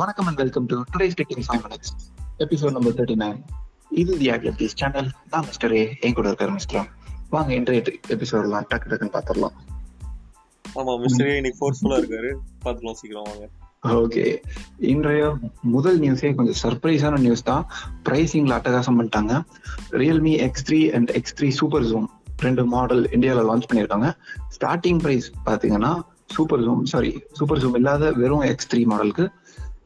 வணக்கம் and welcome to today's tech in five minutes episode number thirty nine இது the activities channel தான் mister ஏ என் கூட இருக்காரு mister வாங்க இன்றைய எபிசோட்லாம் டக்கு டக்குன்னு பார்த்துடலாம். ஆமா மிஸ்டர் ஏ இன்னைக்கு ஃபோர்ஸ்ஃபுல்லா இருக்காரு. பாத்துக்கலாம் சீக்கிரம் வாங்க. ஓகே இன்றைய முதல் நியூஸே கொஞ்சம் சர்ப்ரைஸான நியூஸ் தான். பிரைசிங்ல அட்டகாசம் பண்ணிட்டாங்க. Realme X three and X three super zoom ரெண்டு மாடல் இந்தியாவில் லான்ச் பண்ணியிருக்காங்க. ஸ்டார்டிங் ப்ரைஸ் பார்த்தீங்கன்னா super zoom sorry super zoom இல்லாத வெறும் எக்ஸ் த்ரீ மாடலுக்கு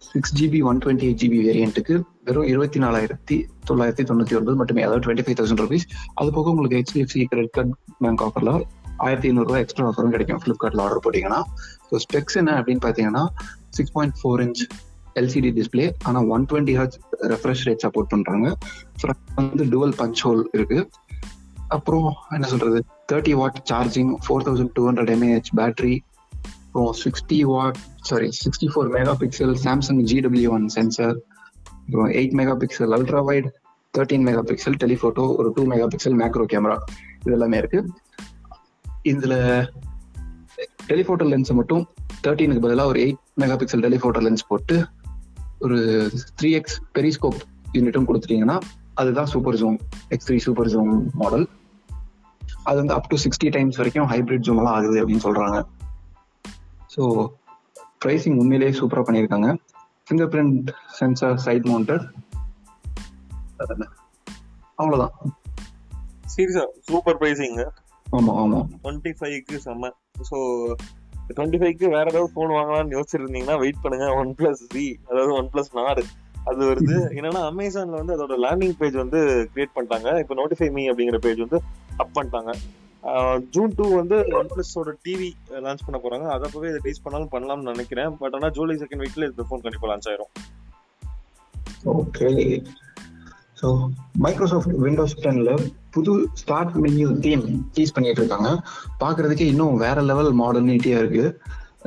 six GB one twenty eight GB வேரியண்ட்டுக்கு வெறும் இருபத்தி நாலாயிரத்தி தொள்ளாயிரத்தி தொண்ணூற்றி ஒன்பது மட்டுமே அதாவது டுவெண்ட்டி ஃபைவ் தௌசண்ட் ருபீஸ் அது போக உங்களுக்கு ஹெச்டிஎஃப்சி கிரெடிட் கார்டு பேங்க் ஆஃபரில் ஆயிரத்தி ஐநூறுரூவா எக்ஸ்ட்ரா ஆஃபரும் கிடைக்கும். ஃப்ளிப்கார்ட்ல ஆர்டர் போட்டிங்கன்னா. ஸோ ஸ்பெக்ஸ் என்ன அப்படின்னு பார்த்தீங்கன்னா six point four inch LCD display ஆனால் one twenty hertz refresh rate support பண்ணுறாங்க வந்து டுவல் பஞ்ச் ஹோல் இருக்கு. அப்புறம் என்ன சொல்றது? Thirty watt charging four thousand two hundred mAh battery sixty watt sorry sixty four mega pixel Samsung GW one sensor அப்புறம் eight mega pixel ultra wide thirteen mega pixel telephoto ஒரு two mega pixel macro camera இது எல்லாமே இருக்கு. இதுல telephoto லென்ஸை மட்டும் தேர்ட்டீனுக்கு பதிலாக ஒரு eight mega pixel telephoto lens போட்டு ஒரு த்ரீ எக்ஸ் பெரிஸ்கோப் யூனிட்டும் கொடுத்துட்டீங்கன்னா அதுதான் super zoom X three super zoom model அது வந்து அப் டு சிக்ஸ்டி டைம்ஸ் வரைக்கும் ஹைபிரிட் ஜூம் எல்லாம் ஆகுது அப்படின்னு சொல்றாங்க. ஸோ ப்ரைசிங் உண்மையிலேயே சூப்பராக பண்ணியிருக்காங்க. Finger print sensor side mounted அவ்வளோதான் சீரியஸா சூப்பர் பிரைசிங் ஆமா ஆமா. டுவெண்ட்டி ஃபைவ்க்கு செம்ம ஸோ டுவெண்ட்டி ஃபைவ்க்கு வேற ஏதாவது ஃபோன் வாங்கலாம்னு யோசிச்சிருந்தீங்கன்னா வெயிட் பண்ணுங்க. ஒன் பிளஸ் சி அதாவது ஒன் பிளஸ் நாடு அது வருது. என்னன்னா அமேசான்ல வந்து அதோட லேண்டிங் பேஜ் வந்து கிரியேட் பண்ணிட்டாங்க. இப்போ நோட்டிஃபை மீ அப்படிங்கிற பேஜ் வந்து அப் பண்ணிட்டாங்க. ஜூன் டூ வந்து ஒன் பிளஸோட டிவி லான்ச் பண்ண போறாங்க. அதை போய் இதை பண்ணாலும் பண்ணலாம்னு நினைக்கிறேன். பட் ஆனால் ஜூலை செகண்ட் வீக்ல இந்த ஃபோன் கண்டிப்பாக லான்ச் ஆயிரும். ஓகே ஸோ மைக்ரோசாஃப்ட் விண்டோஸ் டென்ல புது ஸ்டார்ட் மென்யூ தீம் டீஸ் பண்ணிட்டு இருக்காங்க. பாக்குறதுக்கே இன்னும் வேற லெவல் மாடர்னிட்டியா இருக்கு.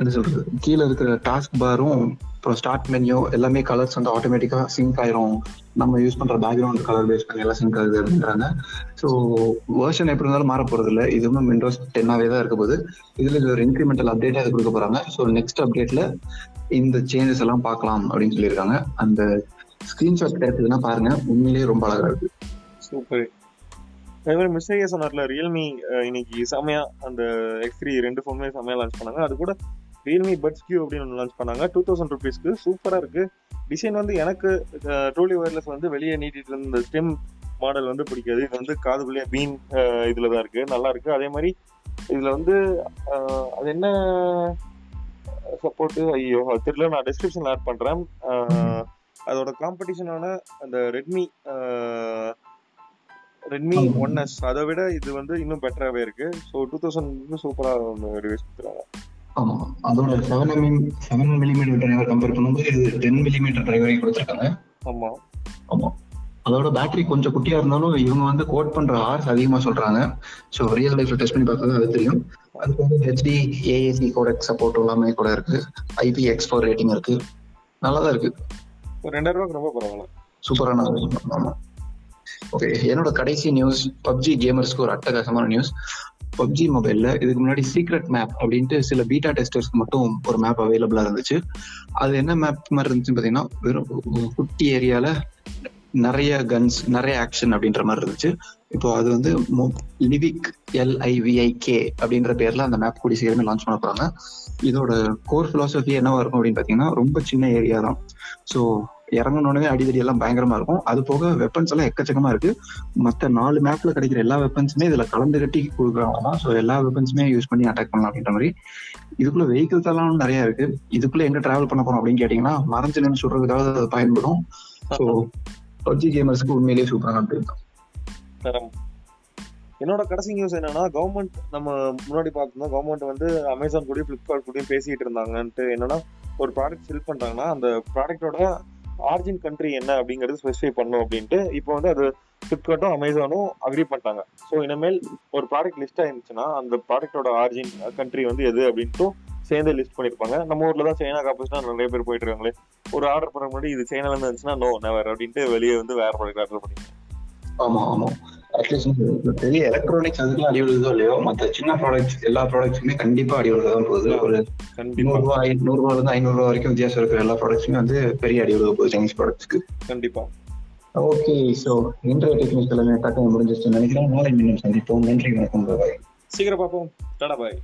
என்ன சொல்றது? கீழே இருக்கிற டாஸ்க் பாரும் அப்புறம் ஸ்டார்ட் மென்யூ எல்லாமே கலர்ஸ் வந்து ஆட்டோமேட்டிக்கா சிங்க் ஆயிரும். நம்ம யூஸ் பண்ற பேக்ரவுண்ட் கலர் பேஸ் பண்ணி எல்லாம் சிங்க் ஆகுது அப்படின்றாங்க. ஸோ வேர்ஷன் எப்படி இருந்தாலும் மாற போறது இல்லை. இதுவுமே விண்டோஸ் டென்னாவே தான் இருக்க போகுது. இதுல இது ஒரு இன்க்ரிமெண்டல் அப்டேட்டாக அது கொடுக்க போறாங்க. ஸோ நெக்ஸ்ட் அப்டேட்ல இந்த சேஞ்சஸ் எல்லாம் பார்க்கலாம் அப்படின்னு சொல்லியிருக்காங்க. அந்த ஸ்கிரீன்ஷாட் கிடைச்சதுன்னா பாருங்க உண்மையிலேயே ரொம்ப அழகா இருக்கு. சூப்பர் அதே மாதிரி மிஸ்டேரியா சொன்னார்ல ரியல்மி இன்னைக்கு செமையா அந்த எக்ஸ் த்ரீ ரெண்டு ஃபோனுமே செமையா லான்ச் பண்ணாங்க. அது கூட ரியல்மி பட்ஸ் கியூ அப்படின்னு ஒன்று லான்ச் பண்ணாங்க. டூ தௌசண்ட் ருபீஸ்க்கு சூப்பரா இருக்கு. டிசைன் வந்து எனக்கு ட்ரூலி ஒயர்லெஸ் வந்து வெளியே நீட்டிட்டு இருந்த ஸ்டெம் மாடல் வந்து பிடிக்காது. இது வந்து காதுக்குள்ளேயே பீன் இதுல தான் இருக்கு. நல்லா இருக்கு. அதே மாதிரி இதுல வந்து அது என்ன சப்போர்ட் ஐயோ தெரியல. நான் டிஸ்கிரிப்ஷன்ல ஆட் பண்றேன். அதோட காம்படிஷனான அந்த ரெட்மி ரெட்மி ஒன் எஸ் அதை விட இது வந்து இன்னும் பெட்டராகவே இருக்கு. ஸோ டூ தௌசண்ட் சூப்பராக ஒன்று ரிவ்யூஸ் கொடுத்துருக்காங்க. ஆமா. அதோட seven mm seven millimetre driver compare பண்ணும்போது இது டென் மில்லிமீட்டர் டிரைவரை கொடுத்துருக்காங்க. ஆமா. ஆமா. அதோட பேட்டரி கொஞ்சம் குட்டியா இருந்தாலும் இவங்க வந்து கோட் பண்ற ஹார்ஸ் அதிகமா சொல்றாங்க. ஸோ ரியல் லைஃப்ல டெஸ்ட் பண்ணி பார்த்தா அது தெரியும். அதுக்கு வந்து ஹெச்டி ஏஏசி கோடெக் சப்போர்ட் எல்லாமே கூட இருக்கு. ஐபி எக்ஸ் ஃபோர் ரேட்டிங் இருக்கு. நல்லாதான் இருக்கு. ரெண்டாயிரம் ரூபாய்க்கு ரொம்ப பரவாயில்ல. சூப்பரான ஆமா. ஓகே என்னோட கடைசி நியூஸ் பப்ஜி கேமர்ஸ்க்கு ஒரு அட்டகாசமான நியூஸ் பப்ஜி மொபைல்ல இதுக்கு முன்னாடி சீக்ரெட் மேப் அப்படின்ட்டு சில பீட்டா டெஸ்டர்ஸ்க்கு மட்டும் ஒரு மேப் அவைலபிளா இருந்துச்சு. அது என்ன மேப் மாதிரி இருந்துச்சுன்னு பாத்தீங்கன்னா வெறும் குட்டி ஏரியால நிறைய கன்ஸ் நிறைய ஆக்ஷன் அப்படின்ற மாதிரி இருந்துச்சு. இப்போ அது வந்து லிவிக் எல்ஐவிஐ கே அப்படின்ற பேர்ல அந்த மேப் கூடிய சீக்கிரமே லான்ச் பண்ண போறாங்க. இதோட கோர் பிலாசபி என்னவா இருக்கும் அப்படின்னு பாத்தீங்கன்னா ரொம்ப சின்ன ஏரியா தான். ஸோ இறங்கணுன்னே அடிதடி எல்லாம் பயங்கரமா இருக்கும். அது போக வெப்பன்ஸ் எல்லாம் எக்கச்சக்கமா இருக்கு. மற்ற நாலு மேப்ல கிடைக்கிற எல்லா வெப்பன்ஸுமே இதுல கலந்து கட்டி கொடுக்குறாங்க ஸோ எல்லா வெப்பன்ஸுமே யூஸ் பண்ணி அட்டாக் பண்ணலாம் அப்படின்ற மாதிரி. இதுக்குள்ள வெஹிக்கிள்ஸ் எல்லாம் நிறைய இருக்கு. இதுக்குள்ள எங்க டிராவல் பண்ண போறோம் அப்படின்னு கேட்டீங்கன்னா மறைஞ்சு நின்று சொல்றதுக்காக அது பயன்படும். ஸோ பப்ஜி கேமர்ஸ்க்கு உண்மையிலேயே சூப்பரான அப்படின்னு என்னோட கடைசி நியூஸ் என்னன்னா கவர்மெண்ட் நம்ம முன்னாடி பார்த்தோம்னா கவர்மெண்ட் வந்து அமேசான் கூடயும் ஃப்ளிப்கார்ட் கூடயும் பேசிட்டு இருந்தாங்கன்ட்டு என்னன்னா ஒரு ப்ராடக்ட் செல் பண்றாங்கன்னா அந்த ப்ராடக்டோட ஆரிஜின் கண்ட்ரி என்ன அப்படிங்கிறது ஸ்பெசிஃபை பண்ணும் அப்படின்ட்டு இப்போ வந்து அது ஃப்ளிப்கார்ட்டும் அமேசானும் அக்ரி பண்ணிட்டாங்க. ஸோ இனிமேல் ஒரு ப்ராடக்ட் லிஸ்ட் ஆயிருந்துச்சுன்னா அந்த ப்ராடக்டோட ஆரிஜின் கண்ட்ரி வந்து எது அப்படின்ட்டு சேர்ந்து லிஸ்ட் பண்ணியிருப்பாங்க. நம்ம ஊரில் தான் சைனா காப்போஸ்னா நிறைய பேர் போயிட்டு இருக்காங்களே. ஒரு ஆர்டர் பண்ண முன்னாடி இது சைனாலேருந்து இருந்துச்சுன்னா நோ நெவர் அப்படின்ட்டு வெளியே வந்து வேற ப்ராடக்ட் ஆர்டர் பண்ணிக்கலாம் ஆமா ஆமா. அட்லீஸ்ட் பெரிய எலக்ட்ரானிக்ஸ் அதுக்கெல்லாம் அடி விழுதோ இல்லையோ மற்ற சின்ன ப்ராடக்ட்ஸ் எல்லா ப்ராடக்ட்ஸுமே கண்டிப்பா அடி விழுக தான் போகுது. ஒரு கண்டிப்பா. நூறு ரூபாய் நூறு ரூபாயில இருந்து ஐநூறு ரூபாய் வரைக்கும் வித்தியாசம் இருக்கிற எல்லா ப்ராடக்ட்ஸுமே வந்து பெரிய அடி விழுக போகுது சைனீஸ் ப்ராடக்ட்ஸ்க்கு கண்டிப்பா. ஓகே ஸோ இன்றைய டெக்னிக்ஸ் எல்லாமே டக்குனு முடிஞ்சிச்சு நினைக்கிறேன். நாளை மீண்டும் சந்திப்போம். நன்றி வணக்கம். பாய் சீக்கிரம் பார்ப்போம். டாடா பாய்.